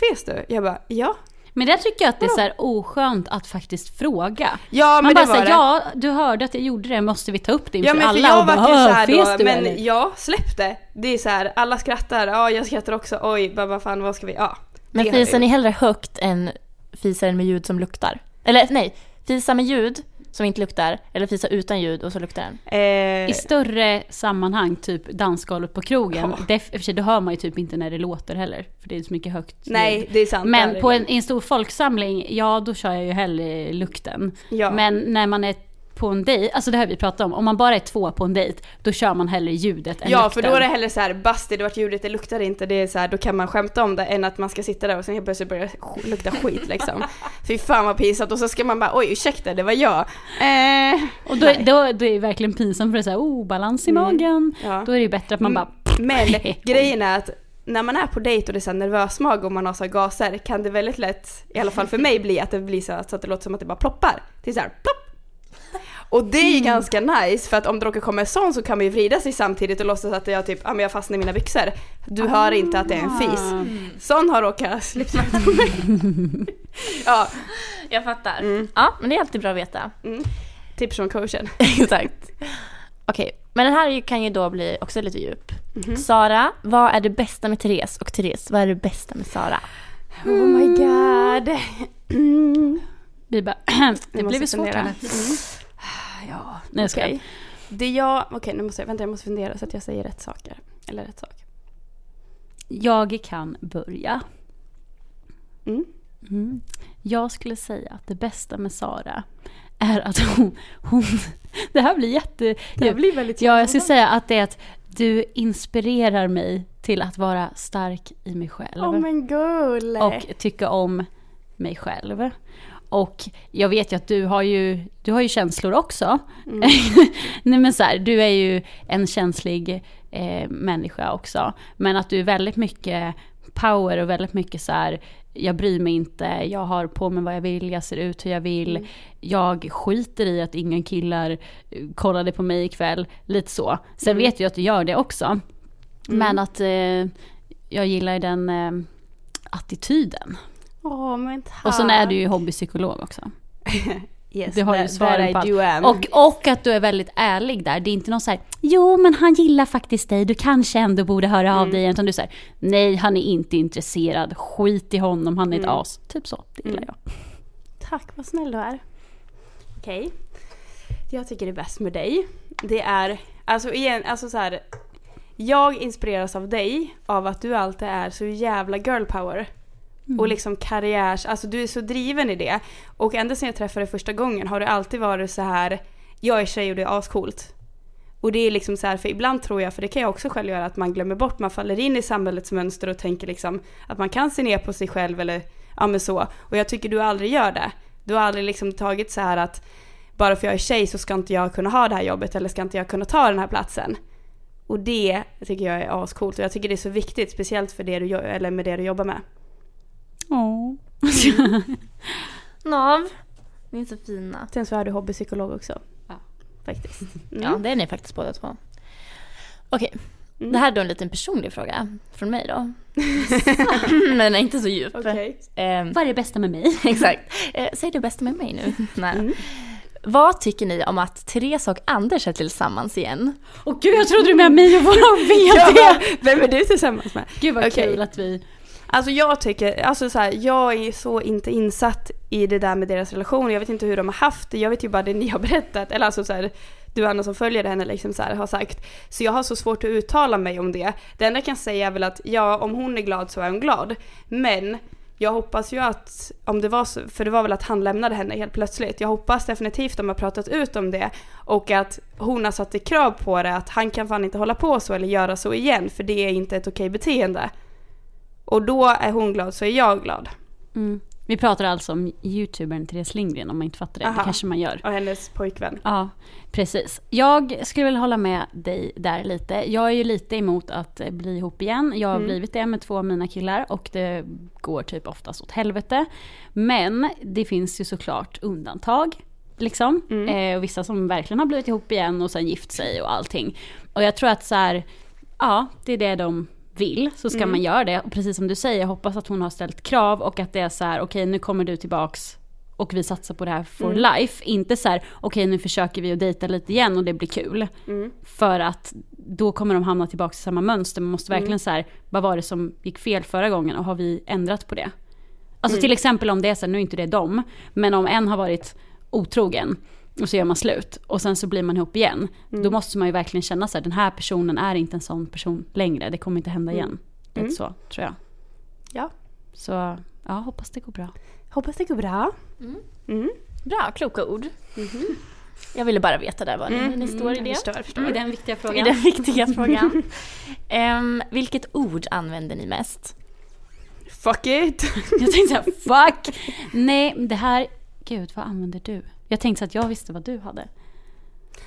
fes du? Jag bara, ja. Men där tycker jag att det är så här oskönt att faktiskt fråga. Ja men Man bara säger ja, du hörde att jag gjorde det, måste vi ta upp det inför Ja men för alla? jag och bara, vart ju "Åh, såhär fes då, du men eller?" ja, släpp det. Är så här, alla skrattar, ja jag skrattar också, oj bara, vad fan vad ska vi, ja. Men jag fisar ni hellre högt än fisar med ljud som luktar? Eller nej, fisa med ljud som inte luktar eller fisa utan ljud och så luktar den? Eh, I större sammanhang, typ dansgolvet på krogen, Ja. det, för sig, då hör man ju typ inte när det låter heller. För det är så mycket högt nej ljud. det är sant. Men på en, en stor folksamling, ja då kör jag ju hellre lukten. ja. Men när man är på en dejt, alltså det har vi pratat om, om man bara är två på en dejt, då kör man hellre ljudet än Ja lukten. för då är det hellre så här, basti det vart ljudet, det luktar inte, det är så här, då kan man skämta om det än att man ska sitta där och sen helt plötsligt börjar lukta skit liksom. Fy fan vad pinsamt och så ska man bara oj ursäkta det var jag. Eh, Och då, då, då är det verkligen pinsamt för det är såhär, oh balans i Mm. magen. ja. Då är det ju bättre att man bara, Men grejen är att när man är på dejt och det är så här nervös mag och man har så här gaser kan det väldigt lätt, i alla fall för mig, bli att det blir så, här, så att det låter som att det bara ploppar. Det är så här, plopp! Och det är ju ganska nice för att om det råkar komma en sån så kan man ju vrida sig samtidigt och låtsas att jag typ, ja men jag fastnar i mina byxor. Du hör inte att det är en fis. Ah. Sån har råkat slipsmärta på mig. ja, Jag fattar. Mm. Ja, men det är alltid bra att veta. tips från coachen. Exakt. Okej, men den här ju- kan ju då bli också lite djup. Mhm. Sara, vad är det bästa med Therese? Och Therese, vad är det bästa med Sara? Oh my god. Mm. vi bara, det blev svårt här. Ja, Nej jag okej. Det jag, okej nu måste jag, vänta jag måste fundera så att jag säger rätt saker. Eller rätt sak. Jag kan börja. Mm. Mm. Jag skulle säga att det bästa med Sara är att hon, hon det här blir jätte... Det blir väldigt Ja, jag skulle säga att det är att du inspirerar mig till att vara stark i mig själv. Åh men gull! och tycka om mig själv. Och jag vet ju att du har ju, du har ju känslor också. Mm. Nej men så här, du är ju en känslig eh, människa också. Men att du är väldigt mycket power och väldigt mycket så här, jag bryr mig inte, jag har på mig vad jag vill, jag ser ut hur jag vill. Mm. Jag skiter i att ingen killar eh, kollade på mig ikväll. Lite så. Sen Mm. vet jag att du gör det också. Men att eh, jag gillar den eh, attityden. Åh men tack. Och sen är du ju hobbypsykolog också. yes, du har ju svaren på am. Och, och att du är väldigt ärlig där. Det är inte någon så här, jo men han gillar faktiskt dig, du kanske ändå borde höra av Mm. dig. Utan du säger, nej han är inte intresserad, skit i honom, han är ett Mm. as. Typ så, det gillar Mm. jag. Tack, vad snäll du är. Okej. Det jag tycker är bäst med dig, det är, alltså igen, alltså så här. Jag inspireras av dig, av att du alltid är så jävla girl power. Mm. Och liksom karriärs, alltså du är så driven i det. Och ända sedan jag träffade dig första gången har du alltid varit så här. jag är tjej och det är ascoolt. Och det är liksom så här, för ibland tror jag, för det kan jag också själv göra, att man glömmer bort, man faller in i samhällets mönster och tänker liksom att man kan se ner på sig själv eller ja men så. Och jag tycker du aldrig gör det. Du har aldrig liksom tagit så här att bara för jag är tjej så ska inte jag kunna ha det här jobbet eller ska inte jag kunna ta den här platsen. Och det tycker jag är ascoolt och jag tycker det är så viktigt, speciellt för det du, eller med det du jobbar med. Åh. Nav, ni är så fina. Sen så är du hobbypsykolog också. Ja. Faktiskt. Mm. Ja, det är ni faktiskt båda två. Okej, Mm. det här är då en liten personlig fråga från mig då. Men den är inte så djup. Okej. Ehm, Vad är det bästa med mig? exakt. Eh, säg det bästa med mig nu. Nej. Mm. Vad tycker ni om att Therese och Anders är tillsammans igen? Åh gud jag trodde du menade mig och våran Ja, VD! vem är du tillsammans med? Gud vad Okej. kul att vi... Alltså jag tycker, alltså så här, jag är så inte insatt i det där med deras relation. Jag vet inte hur de har haft det. Jag vet ju bara det ni har berättat. Eller alltså så här, du Anna som följer henne liksom så här, har sagt. Så jag har så svårt att uttala mig om det. Det enda jag kan säga är väl att ja, om hon är glad så är hon glad. Men jag hoppas ju att, om det var så, för det var väl att han lämnade henne helt plötsligt. Jag hoppas definitivt att de har pratat ut om det och att hon har satt ett krav på det att han kan fan inte hålla på så eller göra så igen för det är inte ett okej beteende. Och då är hon glad så är jag glad. Mm. Vi pratar alltså om youtubern Therese Lindgren om man inte fattar det. Aha. Det kanske man gör. Och hennes pojkvän. Ja, precis. Jag skulle väl hålla med dig där lite. Jag är ju lite emot att eh, bli ihop igen. Jag har Mm. blivit det med två av mina killar och det går typ oftast åt helvete. Men det finns ju såklart undantag. Liksom. Mm. Eh, och vissa som verkligen har blivit ihop igen och sen gift sig och allting. Och jag tror att så här, ja, det är det de vill, så ska Mm. man göra det. Och precis som du säger, jag hoppas att hon har ställt krav och att det är så här, okej nu kommer du tillbaks och vi satsar på det här for Mm. life. Inte så här, okej nu försöker vi att dejta lite igen och det blir kul. Mm. För att då kommer de hamna tillbaka i samma mönster. Man måste verkligen Mm. så här, vad var det som gick fel förra gången och har vi ändrat på det? Alltså Mm. till exempel om det är så här, nu är inte det dem, men om en har varit otrogen och så gör man slut och sen så blir man ihop igen. Mm. Då måste man ju verkligen känna så här, den här personen är inte en sån person längre. Det kommer inte hända igen. Det är Mm. så, tror jag. Ja. Så ja, hoppas det går bra. Hoppas det går bra. Mm. Mm. Bra, kloka ord. Jag ville bara veta där var ni, Mm. ni står i Jag det. förstår, jag förstår. I den viktiga I frågan. den viktiga frågan. Em, vilket ord använder ni mest? Fuck it! Jag tänkte såhär, fuck! Nej, det här, gud vad använder du? Jag tänkte så att jag visste vad du hade.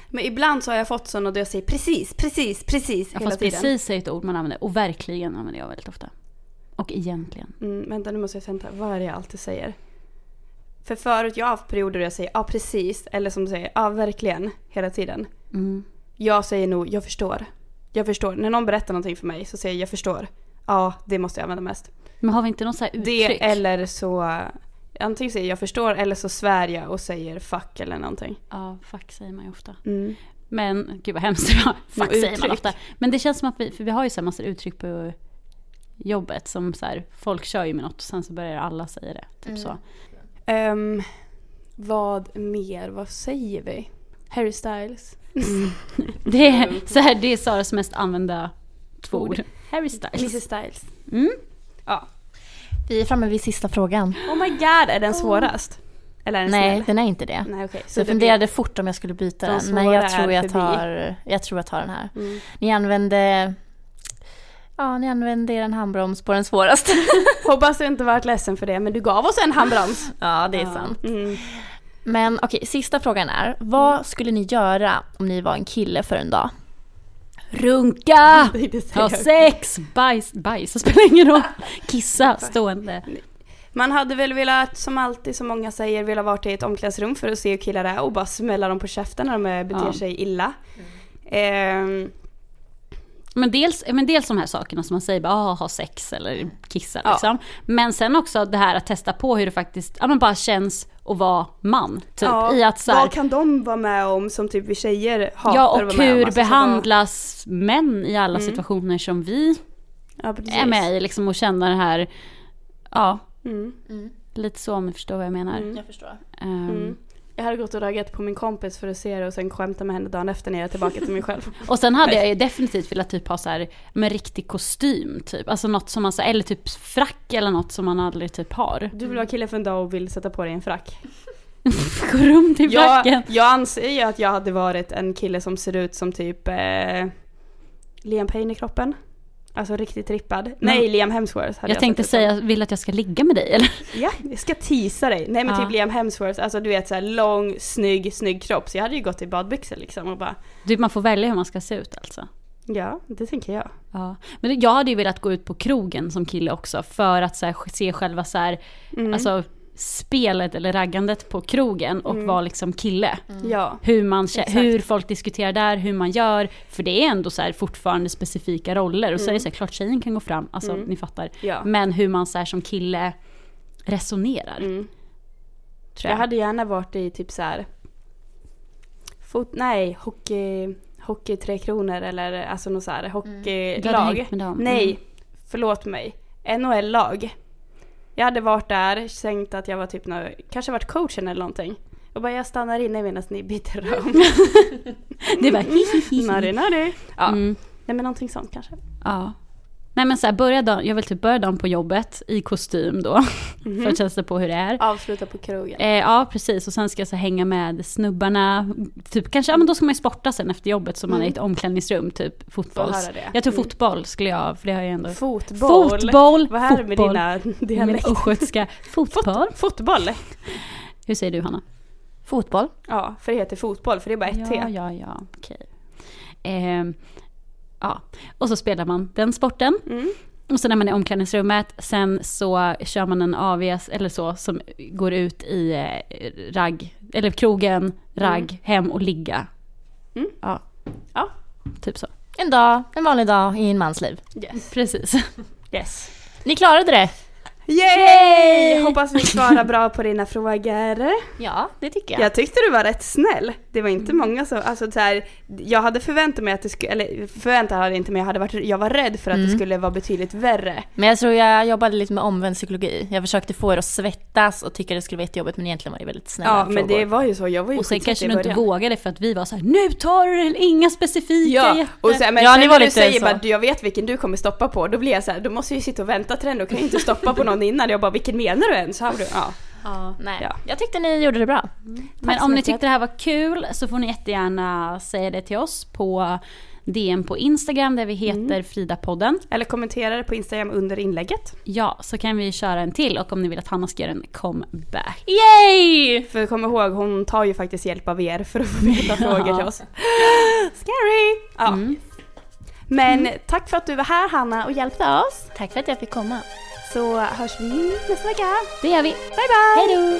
Men ibland så har jag fått sådana då jag säger precis, precis, precis Ja, hela fast tiden. precis är ett ord man använder och verkligen använder jag väldigt ofta. Och egentligen. Mm, vänta nu måste jag tänka, vad är det jag alltid säger? För förut, jag har haft perioder där jag säger ja precis, eller som du säger ja verkligen, hela tiden. Mm. Jag säger nog jag förstår. Jag förstår. När någon berättar någonting för mig så säger jag jag förstår. Ja, det måste jag använda mest. Men har vi inte något så här uttryck? Det eller så, antingen säger jag förstår eller så svär jag och säger fuck eller någonting. Ja, fuck säger man ju ofta. Mm. Men gud vad hemskt det var. Fuck säger man ofta. Men det känns som att vi, för vi har ju så här massor uttryck på jobbet som så här, folk kör ju med något och sen så börjar alla säga det. Typ Mm. så. Ehm, vad mer? Vad säger vi? Harry Styles. Det är, så här, det är Saras mest använda två ord. Ord. Harry Styles. Mrs Styles. Mm. Ja. Vi är framme vid sista frågan. Oh my god, är den svårast? Eller är den Nej, snäll? den är inte det. Nej okej. Så jag blir- funderade fort om jag skulle byta De den, men jag tror jag, tar, jag tror jag tar den här. Mm. Ni använde, ja ni använde er en handbroms på den svåraste. Hoppas du inte varit ledsen för det, men du gav oss en handbroms. ja, det är Ja. sant. Mm. Men okej, sista frågan är, vad skulle ni göra om ni var en kille för en dag? Runka! Det det Ha sex! Bajs, bajs spelar ingen roll. Kissa stående. Man hade väl velat, som alltid som många säger, velat varit i ett omklädningsrum för att se hur killar är och bara smälla dem på käften när de eh, beter Ja. sig illa. Ehm, Men dels, men dels de här sakerna som man säger, bara, ah, ha sex eller kissa Ja. liksom. Men sen också det här att testa på hur det faktiskt, ja men bara känns att vara man. Typ ja, i att så här, vad kan de vara med om som typ vi tjejer hatar Ja att och med om? hur Alltså, så behandlas män i alla Mm. situationer som vi Ja, är med i liksom och känna det här, ja Mm. lite så om ni förstår vad jag menar. Mm. Jag förstår. Mm. Jag hade gått och raggat på min kompis för att se det och sen skämta med henne dagen efter när jag är tillbaka till mig själv. Och sen hade jag ju definitivt velat typ ha så här med riktig kostym typ. Alltså något som man så, eller typ frack eller något som man aldrig typ har. Du vill vara kille för en dag och vill sätta på dig en frack. Gå runt i fracken. Jag, jag anser ju att jag hade varit en kille som ser ut som typ eh, Liam Payne i kroppen. Alltså riktigt trippad. Nej, Liam Hemsworth hade Jag tänkte ut som. säga, vill att jag ska ligga med dig eller? Ja, jag ska tisa dig. Nej men Ja. typ Liam Hemsworth, alltså du vet såhär lång, snygg, snygg kropp. Så jag hade ju gått i badbyxor liksom och bara, Du, man får välja hur man ska se ut alltså. ja det tänker jag. Ja. Men jag hade ju velat gå ut på krogen som kille också för att så här, se själva så här, Mm. alltså spelet eller raggandet på krogen och Mm. vara liksom kille. Ja. Hur, man, Exakt. hur folk diskuterar där, hur man gör. För det är ändå så här fortfarande specifika roller. Och så är det så här, klart tjejen kan gå fram, alltså Mm. ni fattar. ja. Men hur man så här, som kille resonerar. Mm. Tror Jag jag. hade gärna varit i typ så här. Fot, nej, hockey, hockey Tre Kronor eller alltså något så här hockeylag. Nej, Mm. förlåt mig. NHL-lag. Jag hade varit där, tänkt att jag var typ, nå- kanske varit coachen eller någonting. Och bara jag stannar inne medan ni byter rum. Det var hihihi. Nari nari. Ja, Mm. nej men någonting sånt kanske. Ja. Nej men så här, börja dagen, jag vill typ börja dagen på jobbet i kostym då. För att testa på hur det är. Avsluta på krogen. Eh, ja precis och sen ska jag så hänga med snubbarna. Typ kanske, ja men då ska man ju sporta sen efter jobbet så man är i ett omklädningsrum, typ fotbolls. Jag tror Mm. fotboll skulle jag, för det har jag ändå. Fotboll. Fotboll! Vad är det med dina Min dialekter? östgötska. Fotboll. Fotboll. Hur säger du Hanna? Fotboll. Ja, för det heter fotboll, för det är bara ett T. Ja, ja, ja, okej. Ehm, ja, och så spelar man den sporten. Mm. Och sen är man i omklädningsrummet, sen så kör man en AVS eller så som går ut i eh, ragg, eller krogen, ragg, hem och ligga. Mm. Ja. Ja. Typ så. En dag, en vanlig dag i en mans liv. Yes. Precis. yes. Ni klarade det! Yay! Hoppas vi svarar bra på dina frågor. Ja, det tycker jag. Jag tyckte du var rätt snäll. Det var inte många som, alltså så här, jag hade förväntat mig att det skulle, eller förväntat hade jag inte men jag hade varit, jag var rädd för att det Mm. skulle vara betydligt värre. Men jag tror jag jobbade lite med omvänd psykologi. Jag försökte få er att svettas och tycka det skulle vara jättejobbigt men egentligen var det väldigt snälla Ja frågor. men det var ju så, jag var ju Och sen kanske du inte vågade för att vi var så här, nu tar du det, inga specifika. Ja, jätte-" och sen, men Ja, sen när du säger så. bara jag vet vilken du kommer stoppa på, då blir jag så här, då måste jag ju sitta och vänta till den, då kan jag inte stoppa på någon innan. Jag bara vilken menar du ens? Har du? Ja. Ja. Nej, Ja. jag tyckte ni gjorde det bra. Men så om ni tyckte det här var kul så får ni jättegärna säga det till oss på DM på Instagram där vi heter Frida-podden. Eller kommentera det på Instagram under inlägget. Ja, så kan vi köra en till och om ni vill att Hanna ska göra en comeback. Yay! För kom ihåg, hon tar ju faktiskt hjälp av er för att få veta frågor till oss. Scary! Ja. Mm. Men tack för att du var här Hanna och hjälpte oss. Tack för att jag fick komma så hörs vi nästa vecka. Det gör vi. Bye bye! Hejdå!